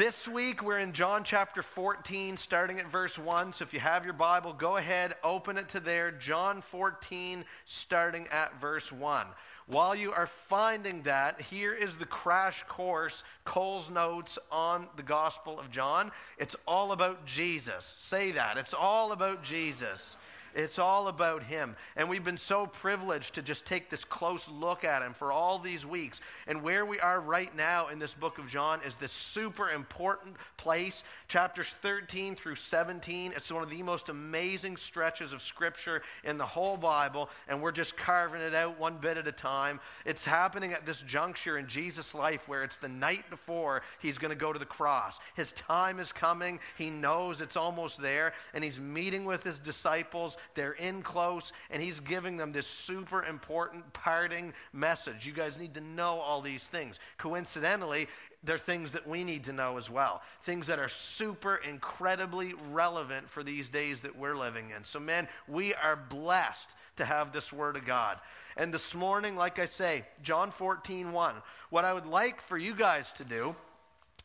this week we're in John chapter 14, starting at verse 1. So if you have your Bible, go ahead, open it to there. John 14, starting at verse 1. While you are finding that, here is the crash course, Cole's notes on the Gospel of John. It's all about Jesus. Say that. It's all about Jesus. It's all about Him. And we've been so privileged to just take this close look at Him for all these weeks. And where we are right now in this book of John is this super important place. Chapters 13 through 17. It's one of the most amazing stretches of Scripture in the whole Bible. And we're just carving it out one bit at a time. It's happening at this juncture in Jesus' life where it's the night before He's going to go to the cross. His time is coming. He knows it's almost there. And He's meeting with His disciples they're in close, and he's giving them this super important parting message. You guys need to know all these things. Coincidentally, they're things that we need to know as well. Things that are super incredibly relevant for these days that we're living in. So, man, we are blessed to have this Word of God. And this morning, like I say, John 14, 1, what I would like for you guys to do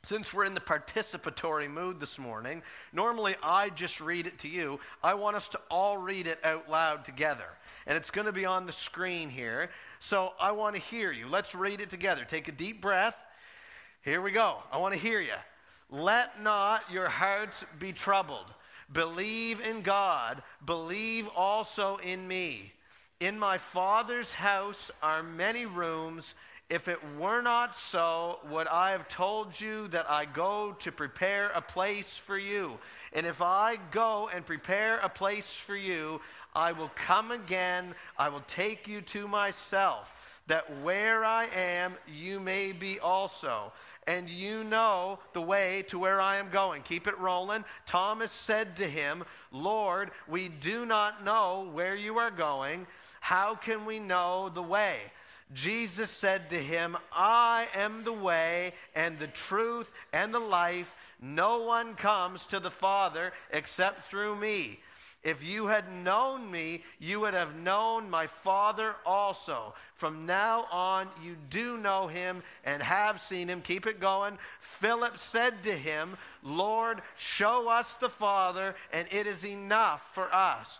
since we're in the participatory mood this morning, normally I just read it to you. I want us to all read it out loud together. And it's going to be on the screen here. So I want to hear you. Let's read it together. Take a deep breath. Here we go. I want to hear you. Let not your hearts be troubled. Believe in God. Believe also in me. In my Father's house are many rooms. If it were not so, would I have told you that I go to prepare a place for you? And if I go and prepare a place for you, I will come again, I will take you to myself, that where I am, you may be also. And you know the way to where I am going. Keep it rolling. Thomas said to him, Lord, we do not know where you are going. How can we know the way? Jesus said to him, I am the way and the truth and the life. No one comes to the Father except through me. If you had known me, you would have known my Father also. From now on, you do know him and have seen him. Keep it going. Philip said to him, Lord, show us the Father, and it is enough for us.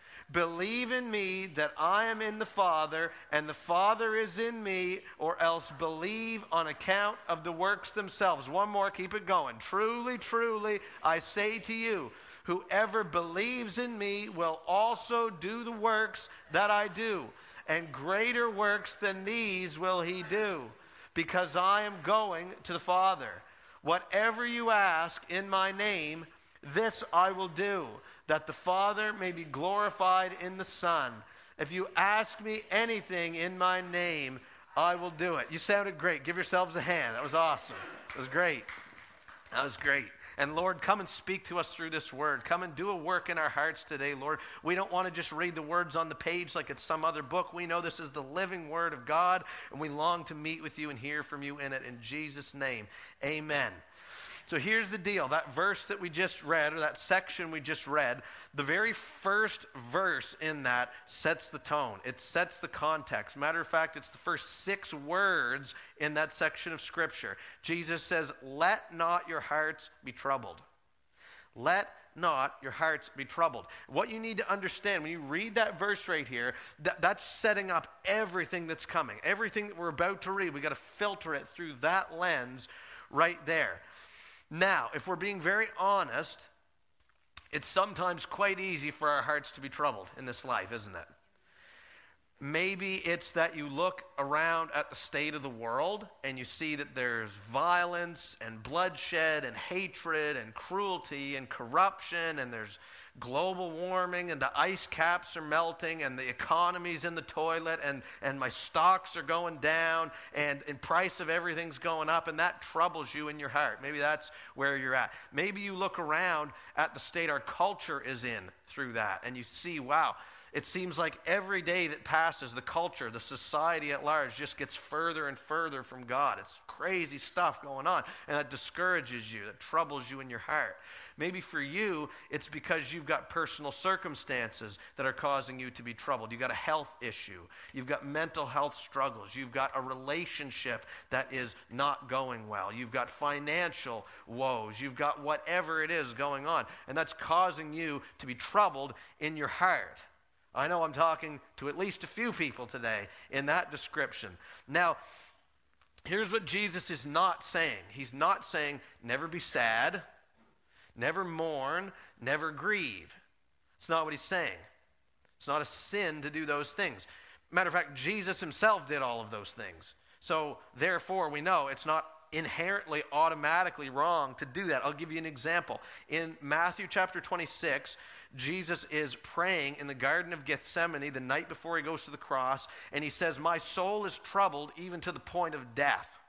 Believe in me that I am in the Father and the Father is in me, or else believe on account of the works themselves. One more, keep it going. Truly, truly, I say to you, whoever believes in me will also do the works that I do, and greater works than these will he do, because I am going to the Father. Whatever you ask in my name, this I will do that the Father may be glorified in the Son. If you ask me anything in my name, I will do it. You sounded great. Give yourselves a hand. That was awesome. It was great. That was great. And Lord, come and speak to us through this word. Come and do a work in our hearts today, Lord. We don't want to just read the words on the page like it's some other book. We know this is the living word of God, and we long to meet with you and hear from you in it. In Jesus' name, amen. So here's the deal that verse that we just read, or that section we just read, the very first verse in that sets the tone. It sets the context. Matter of fact, it's the first six words in that section of Scripture. Jesus says, Let not your hearts be troubled. Let not your hearts be troubled. What you need to understand when you read that verse right here, that, that's setting up everything that's coming. Everything that we're about to read, we got to filter it through that lens right there. Now, if we're being very honest, it's sometimes quite easy for our hearts to be troubled in this life, isn't it? Maybe it's that you look around at the state of the world and you see that there's violence and bloodshed and hatred and cruelty and corruption and there's global warming and the ice caps are melting and the economy's in the toilet and, and my stocks are going down and, and price of everything's going up and that troubles you in your heart. Maybe that's where you're at. Maybe you look around at the state our culture is in through that and you see, wow, it seems like every day that passes, the culture, the society at large just gets further and further from God. It's crazy stuff going on, and that discourages you, that troubles you in your heart. Maybe for you, it's because you've got personal circumstances that are causing you to be troubled. You've got a health issue. You've got mental health struggles. You've got a relationship that is not going well. You've got financial woes. You've got whatever it is going on. And that's causing you to be troubled in your heart. I know I'm talking to at least a few people today in that description. Now, here's what Jesus is not saying He's not saying, never be sad, never mourn, never grieve. It's not what He's saying. It's not a sin to do those things. Matter of fact, Jesus Himself did all of those things. So, therefore, we know it's not inherently automatically wrong to do that. I'll give you an example. In Matthew chapter 26, Jesus is praying in the Garden of Gethsemane the night before he goes to the cross, and he says, My soul is troubled even to the point of death.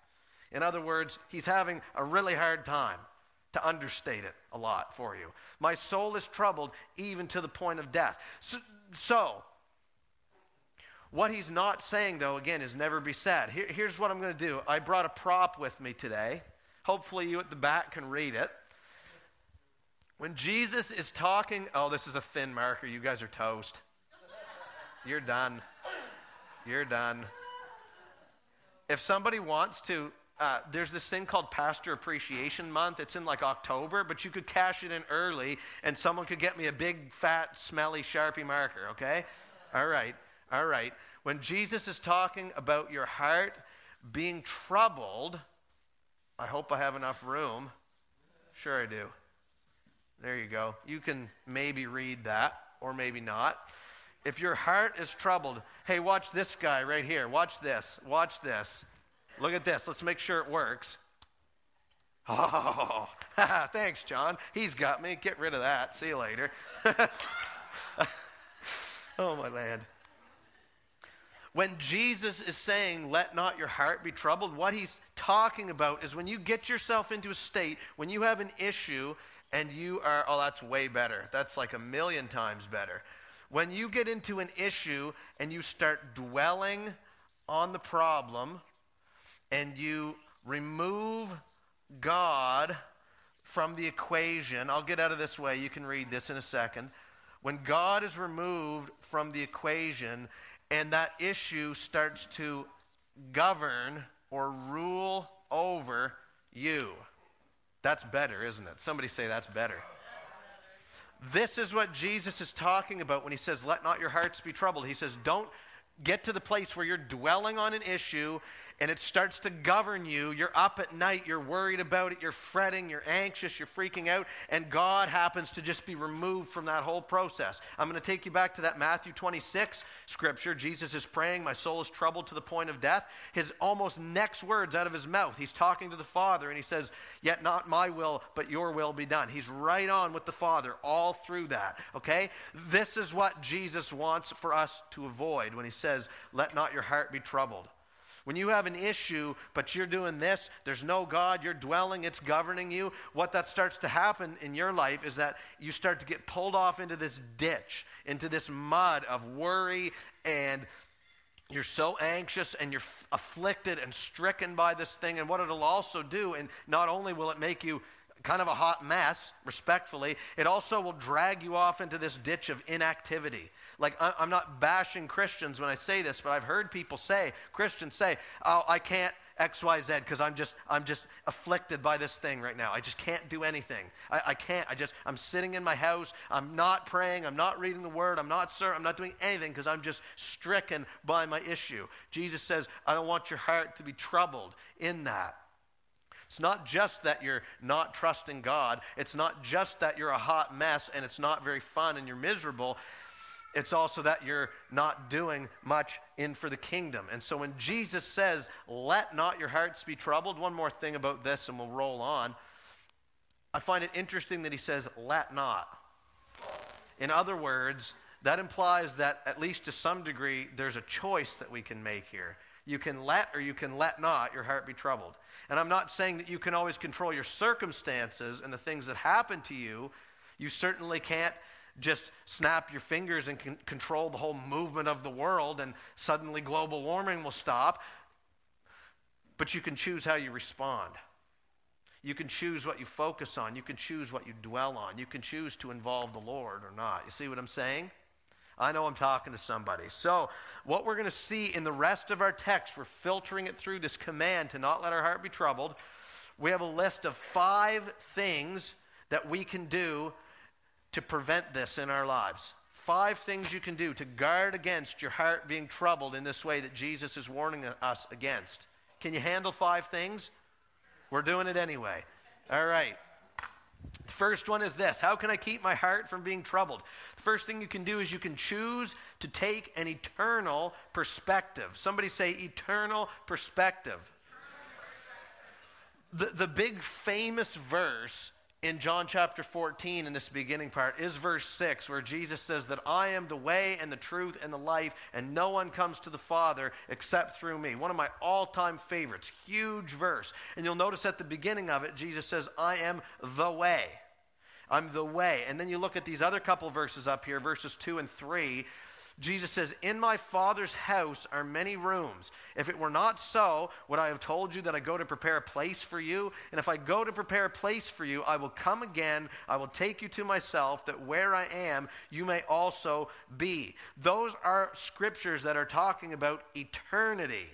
In other words, he's having a really hard time to understate it a lot for you. My soul is troubled even to the point of death. So, so what he's not saying, though, again, is never be sad. Here, here's what I'm going to do I brought a prop with me today. Hopefully, you at the back can read it. When Jesus is talking, oh, this is a thin marker. You guys are toast. You're done. You're done. If somebody wants to, uh, there's this thing called Pastor Appreciation Month. It's in like October, but you could cash it in early and someone could get me a big, fat, smelly Sharpie marker, okay? All right, all right. When Jesus is talking about your heart being troubled, I hope I have enough room. Sure, I do. There you go. You can maybe read that or maybe not. If your heart is troubled, hey, watch this guy right here. Watch this. Watch this. Look at this. Let's make sure it works. Oh, thanks, John. He's got me. Get rid of that. See you later. oh, my land. When Jesus is saying, let not your heart be troubled, what he's talking about is when you get yourself into a state, when you have an issue and you are, oh, that's way better. That's like a million times better. When you get into an issue and you start dwelling on the problem and you remove God from the equation, I'll get out of this way. You can read this in a second. When God is removed from the equation and that issue starts to govern or rule over you that's better, isn't it? Somebody say that's better. This is what Jesus is talking about when he says, Let not your hearts be troubled. He says, Don't get to the place where you're dwelling on an issue and it starts to govern you. You're up at night, you're worried about it, you're fretting, you're anxious, you're freaking out, and God happens to just be removed from that whole process. I'm going to take you back to that Matthew 26 scripture. Jesus is praying, My soul is troubled to the point of death. His almost next words out of his mouth, he's talking to the Father, and he says, Yet not my will, but your will be done. He's right on with the Father all through that, okay? This is what Jesus wants for us to avoid when he says, Let not your heart be troubled. When you have an issue, but you're doing this, there's no God, you're dwelling, it's governing you, what that starts to happen in your life is that you start to get pulled off into this ditch, into this mud of worry, and you're so anxious and you're afflicted and stricken by this thing. And what it'll also do, and not only will it make you kind of a hot mess, respectfully, it also will drag you off into this ditch of inactivity. Like, I'm not bashing Christians when I say this, but I've heard people say, Christians say, oh, I can't XYZ because I'm just, I'm just afflicted by this thing right now. I just can't do anything. I, I can't. I just, I'm sitting in my house. I'm not praying. I'm not reading the word. I'm not, sir, I'm not doing anything because I'm just stricken by my issue. Jesus says, I don't want your heart to be troubled in that. It's not just that you're not trusting God. It's not just that you're a hot mess and it's not very fun and you're miserable it's also that you're not doing much in for the kingdom. And so when Jesus says, let not your hearts be troubled, one more thing about this and we'll roll on. I find it interesting that he says, let not. In other words, that implies that, at least to some degree, there's a choice that we can make here. You can let or you can let not your heart be troubled. And I'm not saying that you can always control your circumstances and the things that happen to you. You certainly can't just snap your fingers and con- control the whole movement of the world and suddenly global warming will stop. But you can choose how you respond. You can choose what you focus on. You can choose what you dwell on. You can choose to involve the Lord or not. You see what I'm saying? I know I'm talking to somebody. So, what we're going to see in the rest of our text, we're filtering it through this command to not let our heart be troubled. We have a list of five things that we can do to prevent this in our lives. Five things you can do to guard against your heart being troubled in this way that Jesus is warning us against. Can you handle five things? We're doing it anyway. All right. First one is this How can I keep my heart from being troubled? The first thing you can do is you can choose to take an eternal perspective. Somebody say eternal perspective. The, the big famous verse in John chapter 14, in this beginning part, is verse 6, where Jesus says that I am the way and the truth and the life, and no one comes to the Father except through me. One of my all time favorites. Huge verse. And you'll notice at the beginning of it, Jesus says, I am the way. I'm the way. And then you look at these other couple verses up here, verses 2 and 3. Jesus says, In my Father's house are many rooms. If it were not so, would I have told you that I go to prepare a place for you? And if I go to prepare a place for you, I will come again. I will take you to myself, that where I am, you may also be. Those are scriptures that are talking about eternity,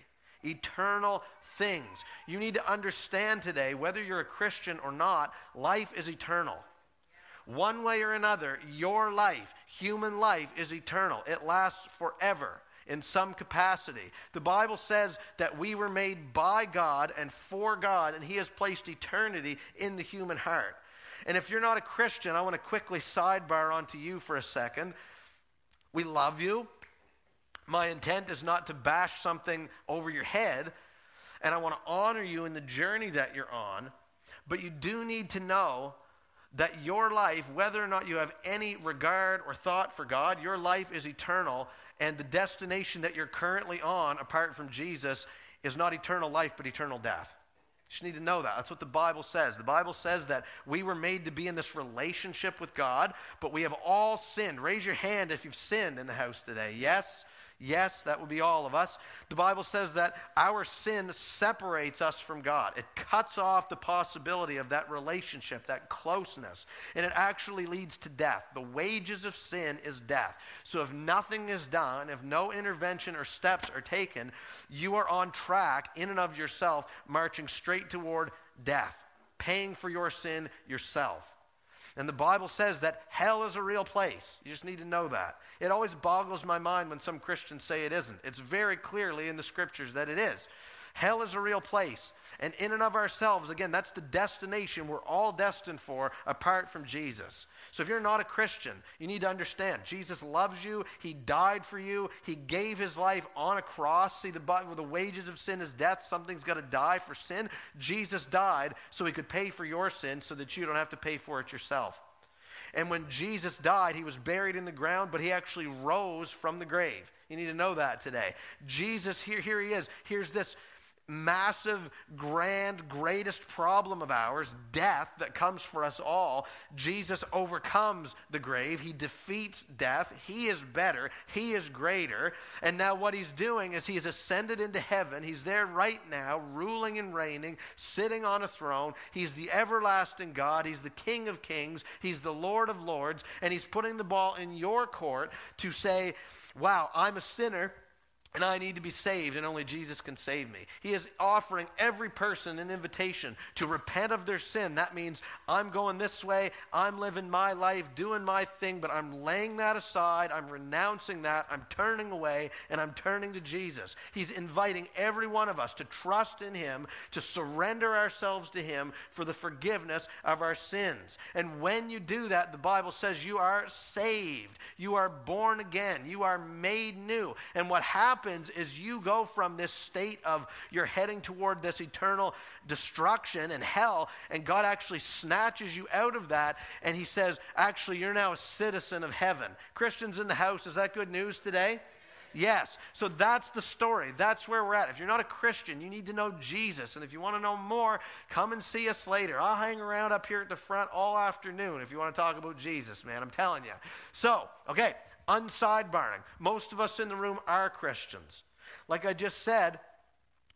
eternal things. You need to understand today, whether you're a Christian or not, life is eternal. One way or another, your life, human life, is eternal. It lasts forever in some capacity. The Bible says that we were made by God and for God, and He has placed eternity in the human heart. And if you're not a Christian, I want to quickly sidebar onto you for a second. We love you. My intent is not to bash something over your head, and I want to honor you in the journey that you're on. But you do need to know that your life, whether or not you have any regard or thought for God, your life is eternal, and the destination that you're currently on, apart from Jesus, is not eternal life, but eternal death. You just need to know that. That's what the Bible says. The Bible says that we were made to be in this relationship with God, but we have all sinned. Raise your hand if you've sinned in the house today. Yes? Yes, that would be all of us. The Bible says that our sin separates us from God. It cuts off the possibility of that relationship, that closeness, and it actually leads to death. The wages of sin is death. So if nothing is done, if no intervention or steps are taken, you are on track in and of yourself, marching straight toward death, paying for your sin yourself. And the Bible says that hell is a real place. You just need to know that. It always boggles my mind when some Christians say it isn't. It's very clearly in the scriptures that it is. Hell is a real place. And in and of ourselves, again, that's the destination we're all destined for apart from Jesus. So if you're not a Christian, you need to understand Jesus loves you. He died for you. He gave his life on a cross. See, the, the wages of sin is death. Something's got to die for sin. Jesus died so he could pay for your sin so that you don't have to pay for it yourself. And when Jesus died, he was buried in the ground, but he actually rose from the grave. You need to know that today. Jesus, here, here he is. Here's this massive, grand, greatest problem of ours, death that comes for us all, Jesus overcomes the grave. He defeats death. He is better. He is greater. And now what he's doing is he has ascended into heaven. He's there right now, ruling and reigning, sitting on a throne. He's the everlasting God. He's the King of kings. He's the Lord of lords. And he's putting the ball in your court to say, wow, I'm a sinner and I need to be saved, and only Jesus can save me. He is offering every person an invitation to repent of their sin. That means I'm going this way, I'm living my life, doing my thing, but I'm laying that aside, I'm renouncing that, I'm turning away, and I'm turning to Jesus. He's inviting every one of us to trust in Him, to surrender ourselves to Him for the forgiveness of our sins. And when you do that, the Bible says you are saved, you are born again, you are made new. And what happens happens is you go from this state of you're heading toward this eternal destruction and hell, and God actually snatches you out of that, and He says, actually, you're now a citizen of heaven. Christians in the house, is that good news today? Yes. So that's the story. That's where we're at. If you're not a Christian, you need to know Jesus. And if you want to know more, come and see us later. I'll hang around up here at the front all afternoon if you want to talk about Jesus, man. I'm telling you. So, okay, unsidebarring. Most of us in the room are Christians. Like I just said,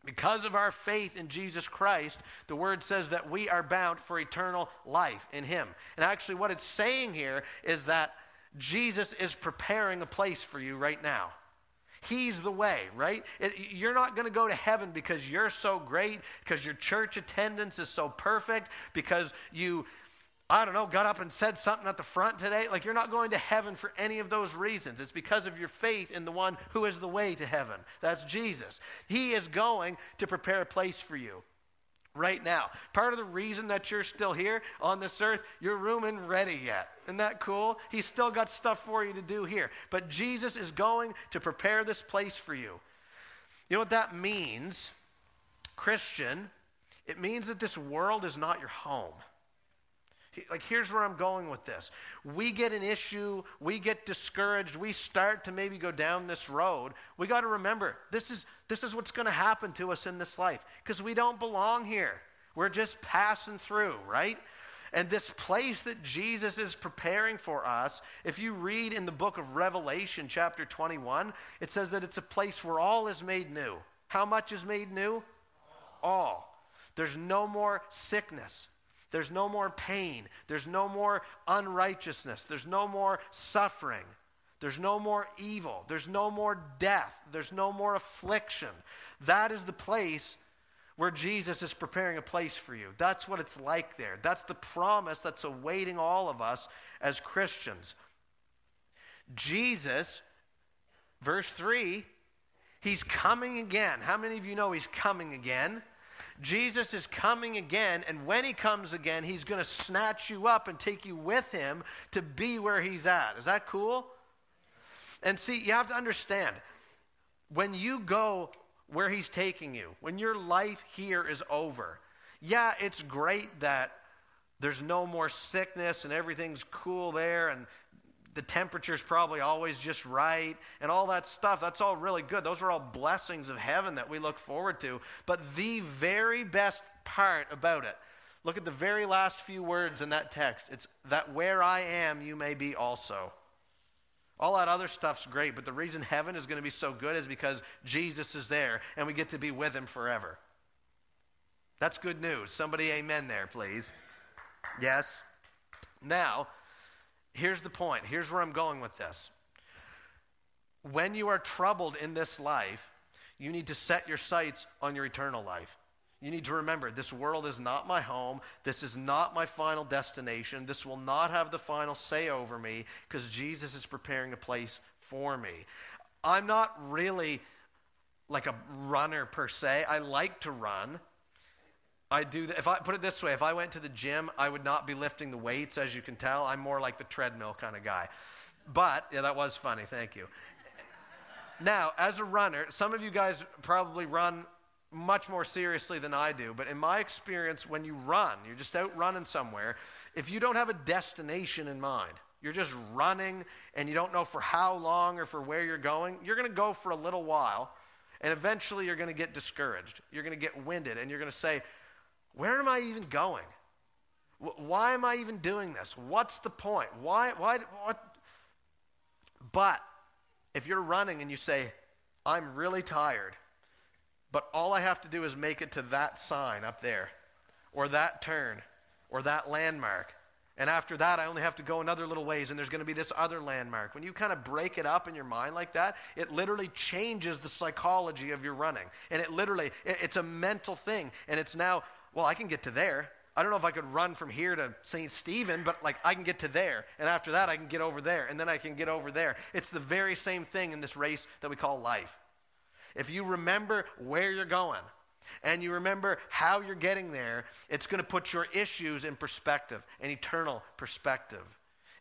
because of our faith in Jesus Christ, the word says that we are bound for eternal life in Him. And actually, what it's saying here is that Jesus is preparing a place for you right now. He's the way, right? It, you're not going to go to heaven because you're so great, because your church attendance is so perfect, because you I don't know, got up and said something at the front today. Like, you're not going to heaven for any of those reasons. It's because of your faith in the one who is the way to heaven. That's Jesus. He is going to prepare a place for you right now. Part of the reason that you're still here on this earth, your room isn't ready yet. Isn't that cool? He's still got stuff for you to do here. But Jesus is going to prepare this place for you. You know what that means, Christian? It means that this world is not your home. Like, here's where I'm going with this. We get an issue, we get discouraged, we start to maybe go down this road. We got to remember this is, this is what's going to happen to us in this life because we don't belong here. We're just passing through, right? And this place that Jesus is preparing for us, if you read in the book of Revelation, chapter 21, it says that it's a place where all is made new. How much is made new? All. There's no more sickness. There's no more pain. There's no more unrighteousness. There's no more suffering. There's no more evil. There's no more death. There's no more affliction. That is the place where Jesus is preparing a place for you. That's what it's like there. That's the promise that's awaiting all of us as Christians. Jesus, verse 3, he's coming again. How many of you know he's coming again? Jesus is coming again, and when he comes again, he's going to snatch you up and take you with him to be where he's at. Is that cool? And see, you have to understand when you go where he's taking you, when your life here is over, yeah, it's great that there's no more sickness and everything's cool there and the temperature's probably always just right and all that stuff. That's all really good. Those are all blessings of heaven that we look forward to. But the very best part about it, look at the very last few words in that text. It's that where I am, you may be also. All that other stuff's great, but the reason heaven is going to be so good is because Jesus is there and we get to be with him forever. That's good news. Somebody amen there, please. Yes? Now, here's the point. Here's where I'm going with this. When you are troubled in this life, you need to set your sights on your eternal life. You need to remember this world is not my home. This is not my final destination. This will not have the final say over me because Jesus is preparing a place for me. I'm not really like a runner per se. I like to run. I do if I put it this way, if I went to the gym, I would not be lifting the weights, as you can tell. I'm more like the treadmill kind of guy. But yeah, that was funny. Thank you. Now, as a runner, some of you guys probably run much more seriously than I do, but in my experience, when you run, you're just out running somewhere, if you don't have a destination in mind, you're just running and you don't know for how long or for where you're going, you're going to go for a little while, and eventually you're going to get discouraged. You're going to get winded, and you're going to say, where am I even going? Why am I even doing this? What's the point? Why, why, what? But if you're running and you say, I'm really tired, but all I have to do is make it to that sign up there, or that turn, or that landmark. And after that, I only have to go another little ways, and there's going to be this other landmark. When you kind of break it up in your mind like that, it literally changes the psychology of your running. And it literally, it's a mental thing. And it's now, well, I can get to there. I don't know if I could run from here to St. Stephen, but like I can get to there. And after that, I can get over there. And then I can get over there. It's the very same thing in this race that we call life. If you remember where you're going and you remember how you're getting there, it's going to put your issues in perspective, an eternal perspective.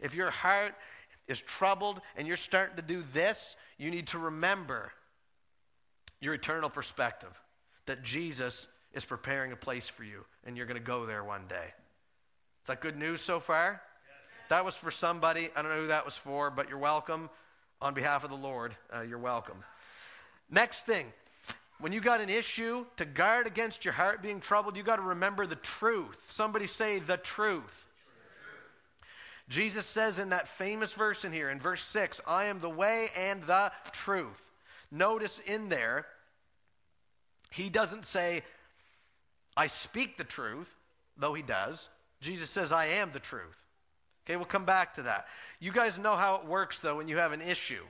If your heart is troubled and you're starting to do this, you need to remember your eternal perspective that Jesus is preparing a place for you and you're going to go there one day. Is that good news so far? That was for somebody. I don't know who that was for, but you're welcome. On behalf of the Lord, uh, you're welcome. Next thing, when you got an issue to guard against your heart being troubled, you got to remember the truth. Somebody say the truth. Jesus says in that famous verse in here, in verse 6, I am the way and the truth. Notice in there, he doesn't say, I speak the truth, though he does. Jesus says, I am the truth. Okay, we'll come back to that. You guys know how it works, though, when you have an issue.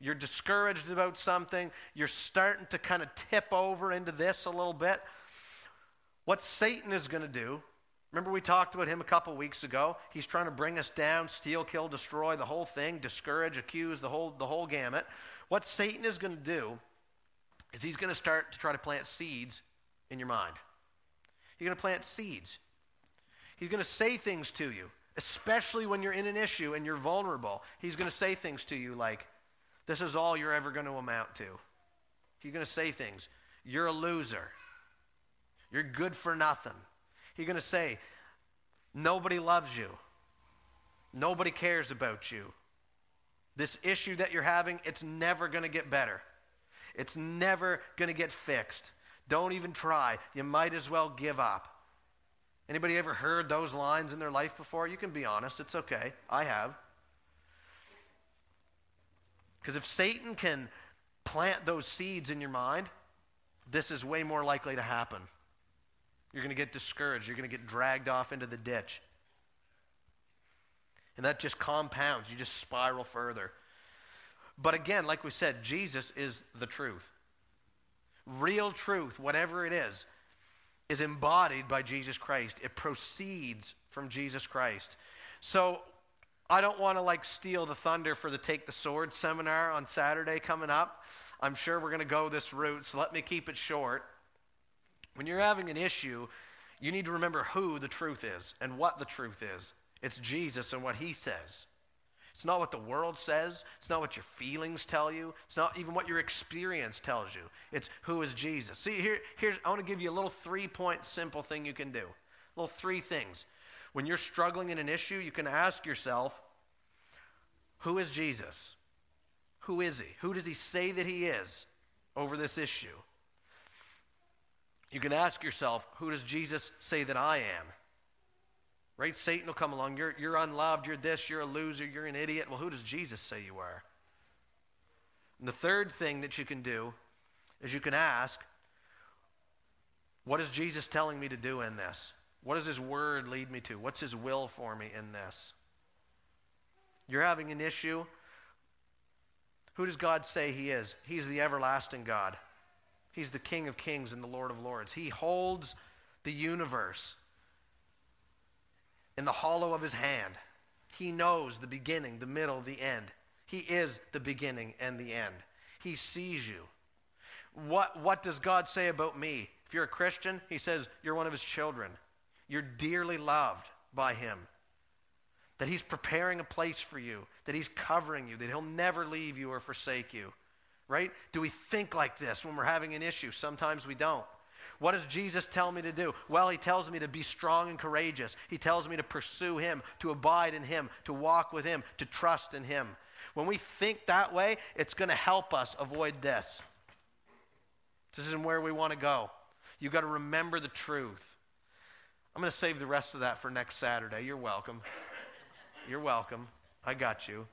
You're discouraged about something, you're starting to kind of tip over into this a little bit. What Satan is going to do, remember we talked about him a couple weeks ago? He's trying to bring us down, steal, kill, destroy, the whole thing, discourage, accuse, the whole, the whole gamut. What Satan is going to do is he's going to start to try to plant seeds in your mind. He's going to plant seeds. He's going to say things to you, especially when you're in an issue and you're vulnerable. He's going to say things to you like, This is all you're ever going to amount to. He's going to say things. You're a loser. You're good for nothing. He's going to say, Nobody loves you. Nobody cares about you. This issue that you're having, it's never going to get better. It's never going to get fixed. Don't even try. You might as well give up. Anybody ever heard those lines in their life before? You can be honest. It's okay. I have. Because if Satan can plant those seeds in your mind, this is way more likely to happen. You're going to get discouraged. You're going to get dragged off into the ditch. And that just compounds. You just spiral further. But again, like we said, Jesus is the truth. Real truth, whatever it is, is embodied by Jesus Christ. It proceeds from Jesus Christ. So I don't want to like steal the thunder for the Take the Sword seminar on Saturday coming up. I'm sure we're going to go this route, so let me keep it short. When you're having an issue, you need to remember who the truth is and what the truth is. It's Jesus and what he says. It's not what the world says. It's not what your feelings tell you. It's not even what your experience tells you. It's who is Jesus. See, here, here's, I want to give you a little three point simple thing you can do. Little three things. When you're struggling in an issue, you can ask yourself, who is Jesus? Who is he? Who does he say that he is over this issue? You can ask yourself, who does Jesus say that I am? Right? Satan will come along. You're, you're unloved. You're this. You're a loser. You're an idiot. Well, who does Jesus say you are? And the third thing that you can do is you can ask, what is Jesus telling me to do in this? What does his word lead me to? What's his will for me in this? You're having an issue. Who does God say he is? He's the everlasting God. He's the King of kings and the Lord of lords. He holds the universe in the hollow of his hand. He knows the beginning, the middle, the end. He is the beginning and the end. He sees you. What, what does God say about me? If you're a Christian, he says you're one of his children. You're dearly loved by him. That he's preparing a place for you, that he's covering you, that he'll never leave you or forsake you. Right? Do we think like this when we're having an issue? Sometimes we don't. What does Jesus tell me to do? Well, he tells me to be strong and courageous. He tells me to pursue him, to abide in him, to walk with him, to trust in him. When we think that way, it's going to help us avoid this. This isn't where we want to go. You've got to remember the truth. I'm going to save the rest of that for next Saturday. You're welcome. You're welcome. I got you.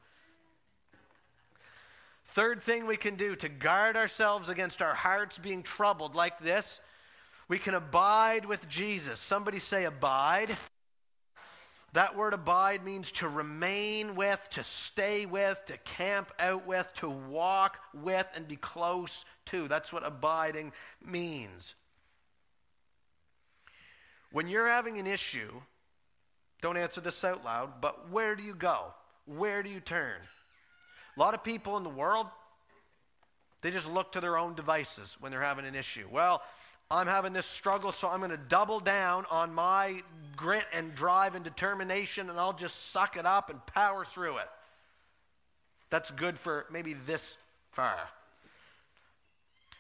Third thing we can do to guard ourselves against our hearts being troubled like this we can abide with Jesus. Somebody say abide. That word abide means to remain with, to stay with, to camp out with, to walk with, and be close to. That's what abiding means. When you're having an issue, don't answer this out loud, but where do you go? Where do you turn? A lot of people in the world, they just look to their own devices when they're having an issue. Well, I'm having this struggle, so I'm going to double down on my grit and drive and determination, and I'll just suck it up and power through it. That's good for maybe this far.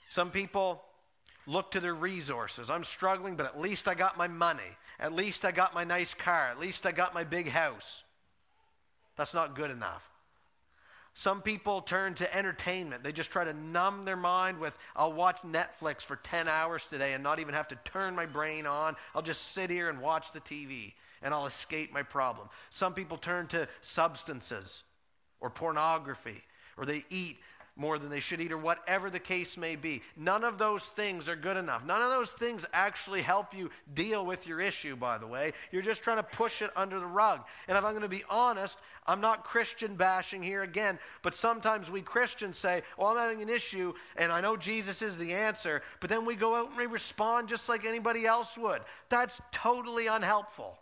Some people look to their resources. I'm struggling, but at least I got my money. At least I got my nice car. At least I got my big house. That's not good enough. Some people turn to entertainment. They just try to numb their mind with, I'll watch Netflix for 10 hours today and not even have to turn my brain on. I'll just sit here and watch the TV and I'll escape my problem. Some people turn to substances or pornography or they eat more than they should eat, or whatever the case may be. None of those things are good enough. None of those things actually help you deal with your issue, by the way. You're just trying to push it under the rug. And if I'm going to be honest, I'm not Christian bashing here again, but sometimes we Christians say, Well, I'm having an issue, and I know Jesus is the answer, but then we go out and we respond just like anybody else would. That's totally unhelpful.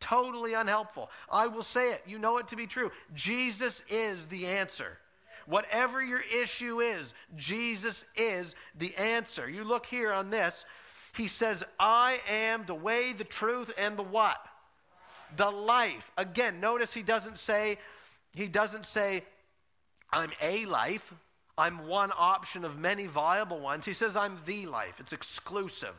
Totally unhelpful. I will say it. You know it to be true. Jesus is the answer. Whatever your issue is, Jesus is the answer. You look here on this. He says, I am the way, the truth, and the what? The life. Again, notice he doesn't say, he doesn't say, I'm a life. I'm one option of many viable ones. He says, I'm the life. It's exclusive.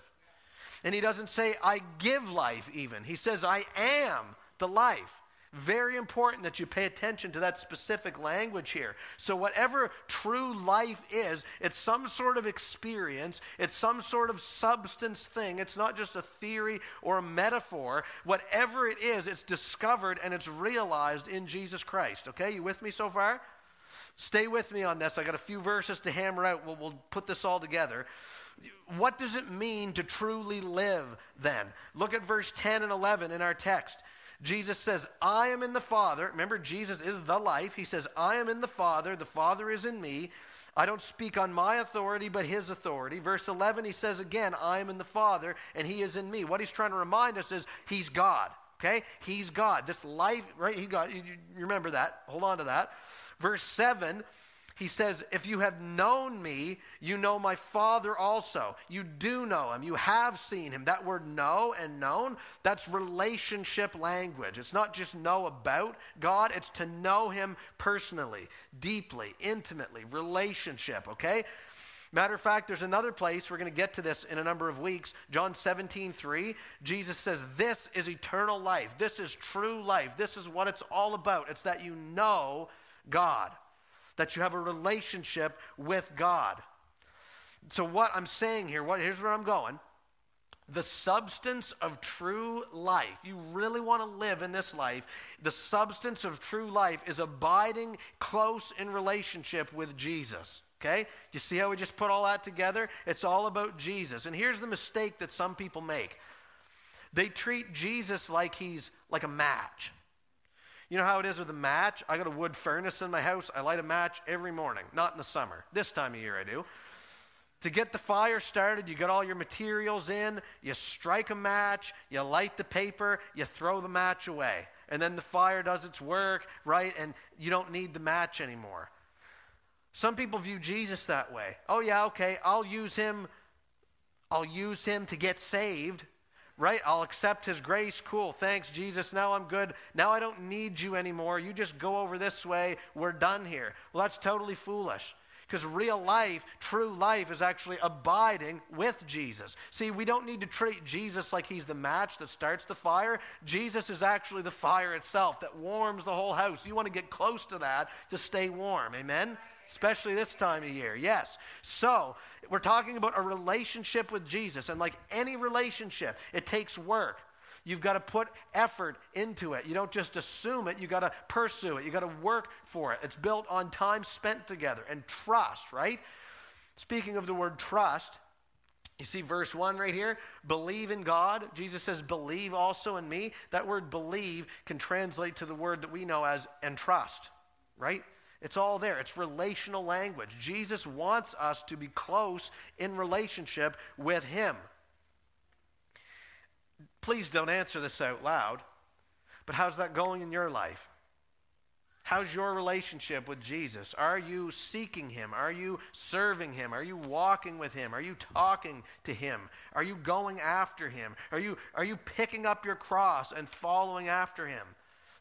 And he doesn't say, I give life, even. He says, I am the life. Very important that you pay attention to that specific language here. So, whatever true life is, it's some sort of experience, it's some sort of substance thing. It's not just a theory or a metaphor. Whatever it is, it's discovered and it's realized in Jesus Christ. Okay, you with me so far? Stay with me on this. I got a few verses to hammer out. We'll, we'll put this all together. What does it mean to truly live then? Look at verse 10 and 11 in our text. Jesus says, I am in the Father. Remember, Jesus is the life. He says, I am in the Father. The Father is in me. I don't speak on my authority, but his authority. Verse 11, he says again, I am in the Father, and he is in me. What he's trying to remind us is he's God. Okay? He's God. This life, right? He got, you remember that. Hold on to that. Verse 7, he says, If you have known me, you know my Father also. You do know him. You have seen him. That word know and known, that's relationship language. It's not just know about God, it's to know him personally, deeply, intimately, relationship, okay? Matter of fact, there's another place, we're going to get to this in a number of weeks. John 17, 3, Jesus says, This is eternal life. This is true life. This is what it's all about. It's that you know God that you have a relationship with God. So, what I'm saying here, what, here's where I'm going. The substance of true life, you really want to live in this life, the substance of true life is abiding close in relationship with Jesus. Okay? You see how we just put all that together? It's all about Jesus. And here's the mistake that some people make they treat Jesus like he's like a match. You know how it is with a match? I got a wood furnace in my house. I light a match every morning, not in the summer. This time of year I do. To get the fire started, you got all your materials in, you strike a match, you light the paper, you throw the match away. And then the fire does its work, right? And you don't need the match anymore. Some people view Jesus that way. Oh yeah, okay, I'll use him I'll use him to get saved, right? I'll accept his grace. Cool. Thanks, Jesus. Now I'm good. Now I don't need you anymore. You just go over this way. We're done here. Well, that's totally foolish. Because real life, true life, is actually abiding with Jesus. See, we don't need to treat Jesus like he's the match that starts the fire. Jesus is actually the fire itself that warms the whole house. You want to get close to that to stay warm. Amen? Especially this time of year. Yes. So, we're talking about a relationship with Jesus. And like any relationship, it takes work. You've got to put effort into it. You don't just assume it, you got to pursue it. You got to work for it. It's built on time spent together and trust, right? Speaking of the word trust, you see verse 1 right here? Believe in God. Jesus says, believe also in me. That word believe can translate to the word that we know as entrust, right? It's all there. It's relational language. Jesus wants us to be close in relationship with Him. Please don't answer this out loud, but how's that going in your life? How's your relationship with Jesus? Are you seeking Him? Are you serving Him? Are you walking with Him? Are you talking to Him? Are you going after Him? Are you, are you picking up your cross and following after Him?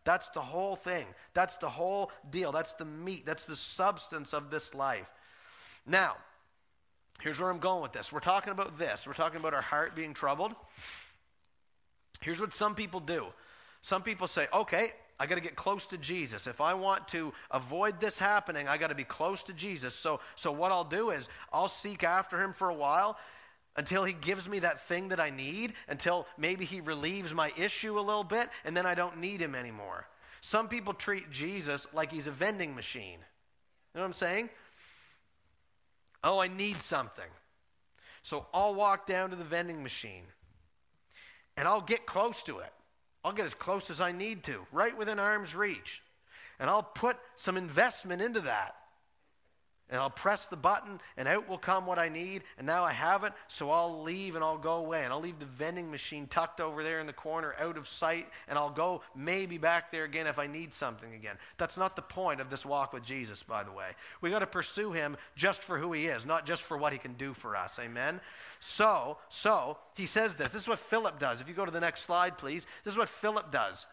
That's the whole thing. That's the whole deal. That's the meat. That's the substance of this life. Now, Here's where I'm going with this. We're talking about this. We're talking about our heart being troubled. Here's what some people do. Some people say, okay, I got to get close to Jesus. If I want to avoid this happening, I got to be close to Jesus. So, so what I'll do is I'll seek after him for a while until he gives me that thing that I need, until maybe he relieves my issue a little bit, and then I don't need him anymore. Some people treat Jesus like he's a vending machine. You know what I'm saying? Oh, I need something. So I'll walk down to the vending machine and I'll get close to it. I'll get as close as I need to, right within arm's reach. And I'll put some investment into that. And I'll press the button, and out will come what I need. And now I have it, so I'll leave and I'll go away. And I'll leave the vending machine tucked over there in the corner, out of sight. And I'll go maybe back there again if I need something again. That's not the point of this walk with Jesus, by the way. We got to pursue him just for who he is, not just for what he can do for us. Amen? So, so, he says this. This is what Philip does. If you go to the next slide, please. This is what Philip does.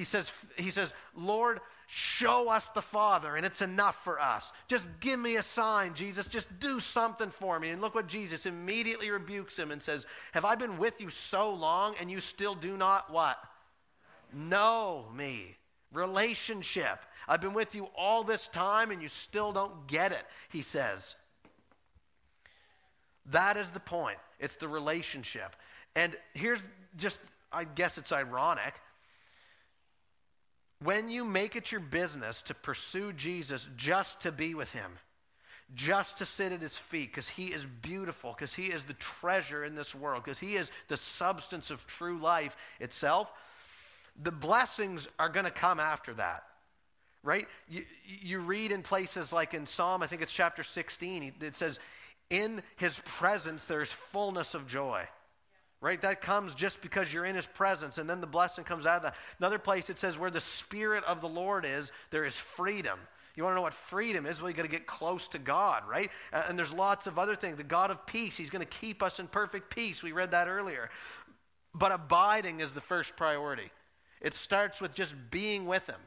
He says, he says, Lord, show us the Father, and it's enough for us. Just give me a sign, Jesus. Just do something for me. And look what Jesus immediately rebukes him and says, Have I been with you so long, and you still do not what? Know me. Relationship. I've been with you all this time, and you still don't get it, he says. That is the point. It's the relationship. And here's just, I guess it's ironic when you make it your business to pursue Jesus just to be with him, just to sit at his feet, because he is beautiful, because he is the treasure in this world, because he is the substance of true life itself, the blessings are going to come after that. Right? You, you read in places like in Psalm, I think it's chapter 16, it says, In his presence there's fullness of joy right? That comes just because you're in his presence, and then the blessing comes out of that. Another place it says, where the Spirit of the Lord is, there is freedom. You want to know what freedom is? Well, you got to get close to God, right? And there's lots of other things. The God of peace, He's going to keep us in perfect peace. We read that earlier. But abiding is the first priority. It starts with just being with Him,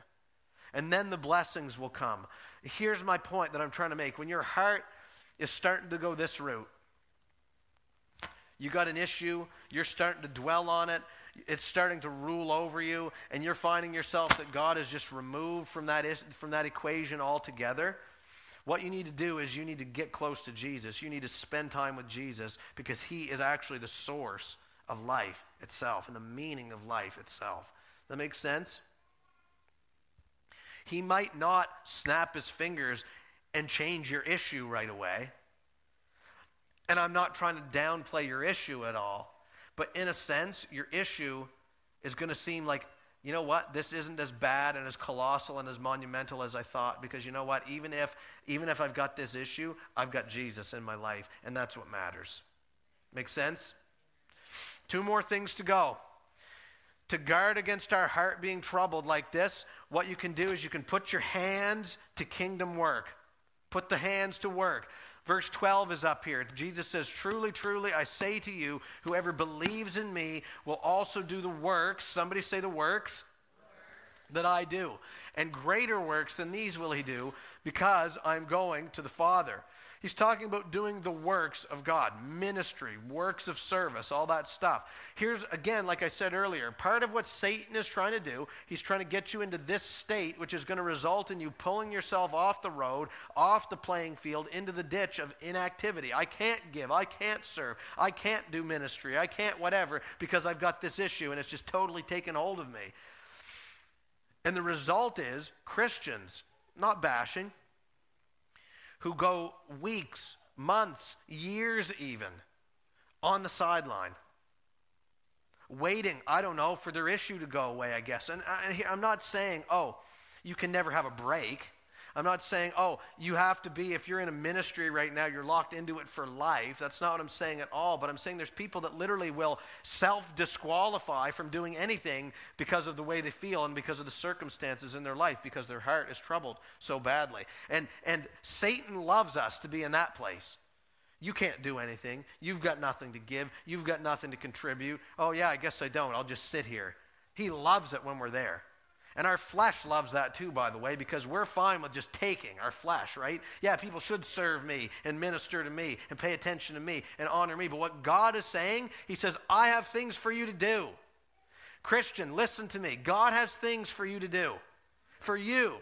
and then the blessings will come. Here's my point that I'm trying to make. When your heart is starting to go this route, you got an issue, you're starting to dwell on it, it's starting to rule over you, and you're finding yourself that God is just removed from that, from that equation altogether. What you need to do is you need to get close to Jesus. You need to spend time with Jesus because he is actually the source of life itself and the meaning of life itself. That makes sense? He might not snap his fingers and change your issue right away. And I'm not trying to downplay your issue at all, but in a sense, your issue is going to seem like, you know what, this isn't as bad and as colossal and as monumental as I thought because you know what, even if even if I've got this issue, I've got Jesus in my life, and that's what matters. Make sense? Two more things to go. To guard against our heart being troubled like this, what you can do is you can put your hands to kingdom work. Put the hands to work. Verse 12 is up here. Jesus says, Truly, truly, I say to you, whoever believes in me will also do the works. Somebody say the works that I do. And greater works than these will he do, because I'm going to the Father. He's talking about doing the works of God, ministry, works of service, all that stuff. Here's, again, like I said earlier, part of what Satan is trying to do, he's trying to get you into this state, which is going to result in you pulling yourself off the road, off the playing field, into the ditch of inactivity. I can't give, I can't serve, I can't do ministry, I can't whatever, because I've got this issue and it's just totally taken hold of me. And the result is Christians, not bashing, who go weeks, months, years even on the sideline, waiting, I don't know, for their issue to go away, I guess. And I'm not saying, oh, you can never have a break. I'm not saying, oh, you have to be, if you're in a ministry right now, you're locked into it for life. That's not what I'm saying at all. But I'm saying there's people that literally will self disqualify from doing anything because of the way they feel and because of the circumstances in their life, because their heart is troubled so badly. And, and Satan loves us to be in that place. You can't do anything. You've got nothing to give. You've got nothing to contribute. Oh, yeah, I guess I don't. I'll just sit here. He loves it when we're there. And our flesh loves that too, by the way, because we're fine with just taking our flesh, right? Yeah, people should serve me and minister to me and pay attention to me and honor me. But what God is saying, He says, I have things for you to do. Christian, listen to me. God has things for you to do. For you.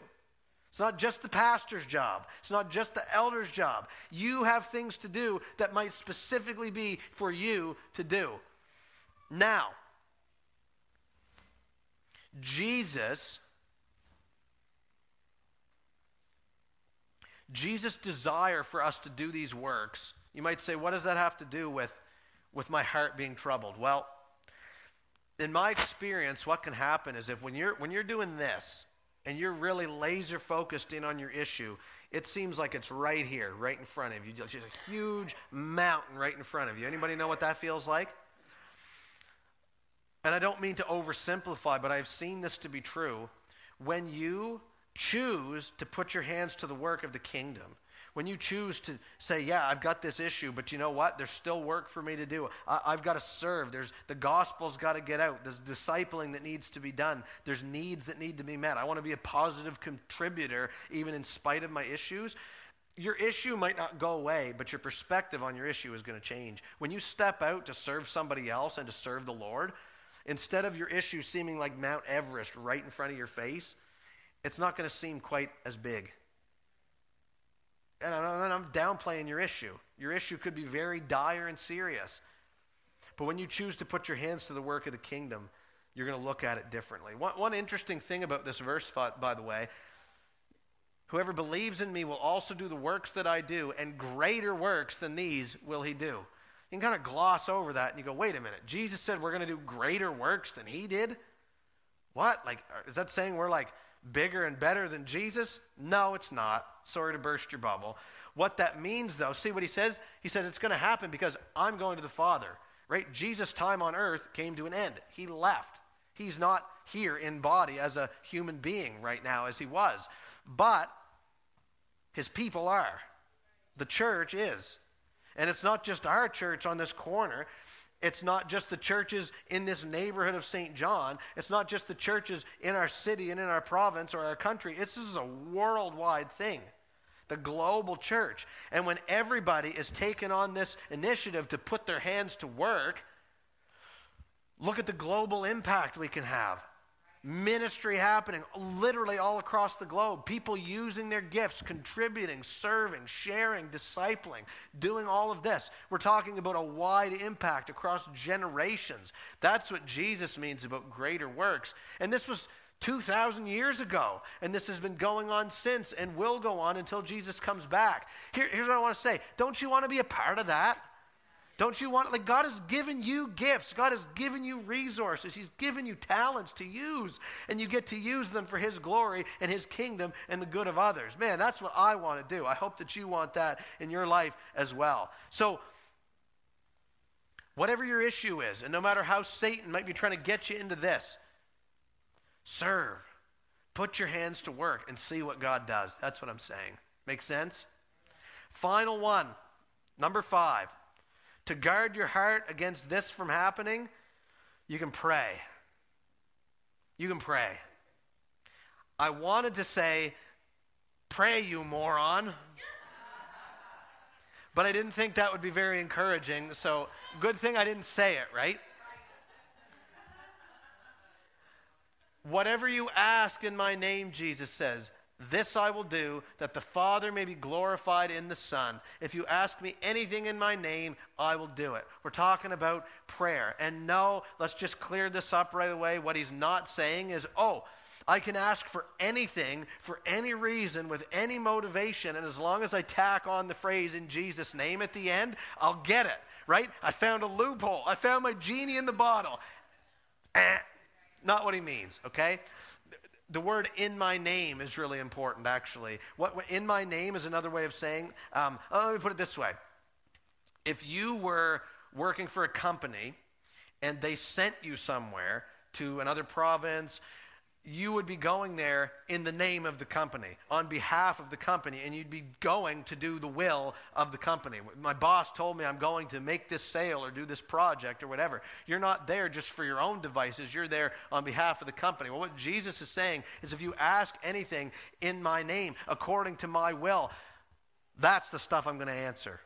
It's not just the pastor's job. It's not just the elder's job. You have things to do that might specifically be for you to do. Now, Jesus Jesus' desire for us to do these works, you might say, what does that have to do with, with my heart being troubled? Well, in my experience, what can happen is if when you're when you're doing this and you're really laser focused in on your issue, it seems like it's right here, right in front of you. Just a huge mountain right in front of you. Anybody know what that feels like? And I don't mean to oversimplify, but I've seen this to be true. When you choose to put your hands to the work of the kingdom, when you choose to say, Yeah, I've got this issue, but you know what? There's still work for me to do. I, have got to serve. There's the gospel's got to get out. There's discipling that needs to be done. There's needs that need to be met. I want to be a positive contributor, even in spite of my issues. Your issue might not go away, but your perspective on your issue is going to change. When you step out to serve somebody else and to serve the Lord, Instead of your issue seeming like Mount Everest right in front of your face, it's not going to seem quite as big. And I'm downplaying your issue. Your issue could be very dire and serious. But when you choose to put your hands to the work of the kingdom, you're going to look at it differently. One, one interesting thing about this verse, by the way, whoever believes in me will also do the works that I do, and greater works than these will he do. You can kind of gloss over that and you go, wait a minute. Jesus said we're going to do greater works than he did? What? Like, uh, is that saying we're like bigger and better than Jesus? No, it's not. Sorry to burst your bubble. What that means, though, see what he says? He says it's going to happen because I'm going to the Father, right? Jesus' time on earth came to an end. He left. He's not here in body as a human being right now as he was. But his people are. The church is. And it's not just our church on this corner. It's not just the churches in this neighborhood of St. John. It's not just the churches in our city and in our province or our country. It's, this is a worldwide thing, the global church. And when everybody is taking on this initiative to put their hands to work, look at the global impact we can have ministry happening literally all across the globe. People using their gifts, contributing, serving, sharing, discipling, doing all of this. We're talking about a wide impact across generations. That's what Jesus means about greater works. And this was 2,000 years ago, and this has been going on since and will go on until Jesus comes back. Here, here's what I want to say Don't you want to be a part of that? Don't you want, like, God has given you gifts. God has given you resources. He's given you talents to use, and you get to use them for His glory and His kingdom and the good of others. Man, that's what I want to do. I hope that you want that in your life as well. So, whatever your issue is, and no matter how Satan might be trying to get you into this, serve. Put your hands to work and see what God does. That's what I'm saying. Make sense? Final one, number five to guard your heart against this from happening, you can pray. You can pray. I wanted to say, pray, you moron. But I didn't think that would be very encouraging, so good thing I didn't say it, right? Whatever you ask in my name, Jesus says, this I will do, that the Father may be glorified in the Son. If you ask me anything in my name, I will do it. We're talking about prayer. And no, let's just clear this up right away. What he's not saying is, oh, I can ask for anything, for any reason, with any motivation, and as long as I tack on the phrase in Jesus' name at the end, I'll get it, right? I found a loophole. I found my genie in the bottle. Eh, not what he means, okay? The word in my name is really important, actually. What, in my name is another way of saying, um, oh, let me put it this way. If you were working for a company and they sent you somewhere to another province, you would be going there in the name of the company, on behalf of the company, and you'd be going to do the will of the company. My boss told me I'm going to make this sale or do this project or whatever. You're not there just for your own devices, you're there on behalf of the company. Well, what Jesus is saying is if you ask anything in my name, according to my will, that's the stuff I'm going to answer.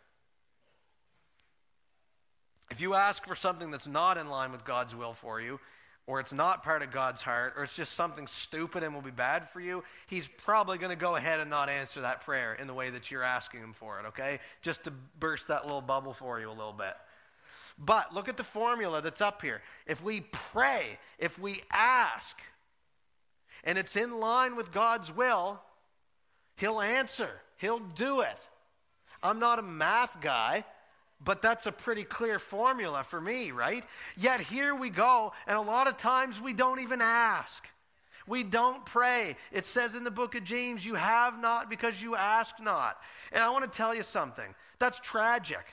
If you ask for something that's not in line with God's will for you, or it's not part of God's heart, or it's just something stupid and will be bad for you, he's probably going to go ahead and not answer that prayer in the way that you're asking him for it, okay? Just to burst that little bubble for you a little bit. But look at the formula that's up here. If we pray, if we ask, and it's in line with God's will, he'll answer, he'll do it. I'm not a math guy. But that's a pretty clear formula for me, right? Yet here we go, and a lot of times we don't even ask. We don't pray. It says in the book of James, you have not because you ask not. And I want to tell you something that's tragic.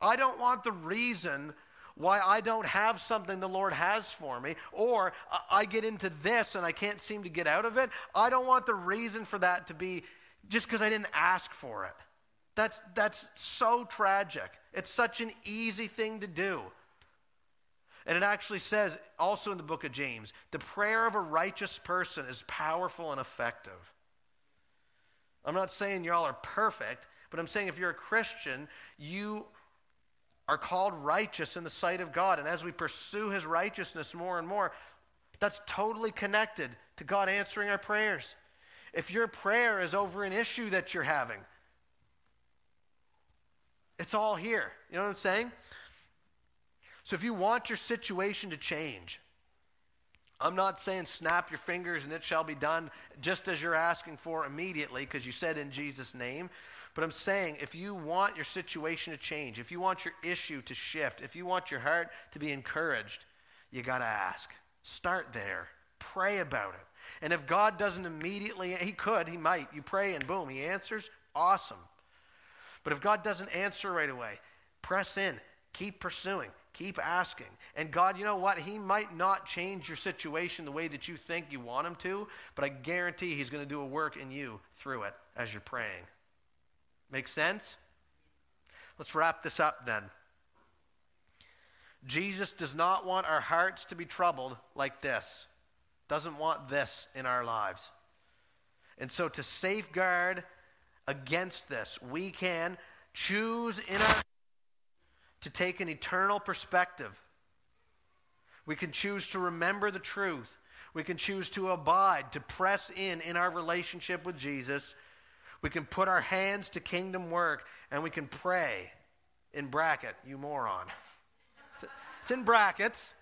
I don't want the reason why I don't have something the Lord has for me, or I get into this and I can't seem to get out of it. I don't want the reason for that to be just because I didn't ask for it. That's, that's so tragic. It's such an easy thing to do. And it actually says, also in the book of James, the prayer of a righteous person is powerful and effective. I'm not saying y'all are perfect, but I'm saying if you're a Christian, you are called righteous in the sight of God. And as we pursue his righteousness more and more, that's totally connected to God answering our prayers. If your prayer is over an issue that you're having, it's all here. You know what I'm saying? So if you want your situation to change, I'm not saying snap your fingers and it shall be done just as you're asking for immediately because you said in Jesus' name. But I'm saying if you want your situation to change, if you want your issue to shift, if you want your heart to be encouraged, you got to ask. Start there. Pray about it. And if God doesn't immediately, He could, He might. You pray and boom, He answers. Awesome. But if God doesn't answer right away, press in, keep pursuing, keep asking. And God, you know what? He might not change your situation the way that you think you want Him to, but I guarantee He's going to do a work in you through it as you're praying. Make sense? Let's wrap this up then. Jesus does not want our hearts to be troubled like this. Doesn't want this in our lives. And so to safeguard against this. We can choose in our to take an eternal perspective. We can choose to remember the truth. We can choose to abide, to press in in our relationship with Jesus. We can put our hands to kingdom work and we can pray in bracket, you moron. It's in brackets.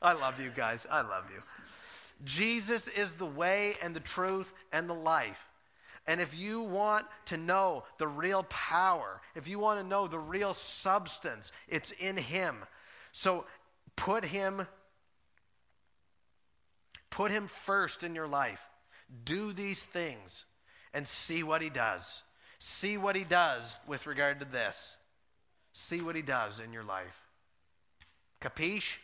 I love you guys. I love you. Jesus is the way and the truth and the life. And if you want to know the real power, if you want to know the real substance, it's in Him. So put Him put him first in your life. Do these things and see what he does. See what he does with regard to this. See what he does in your life. Capiche?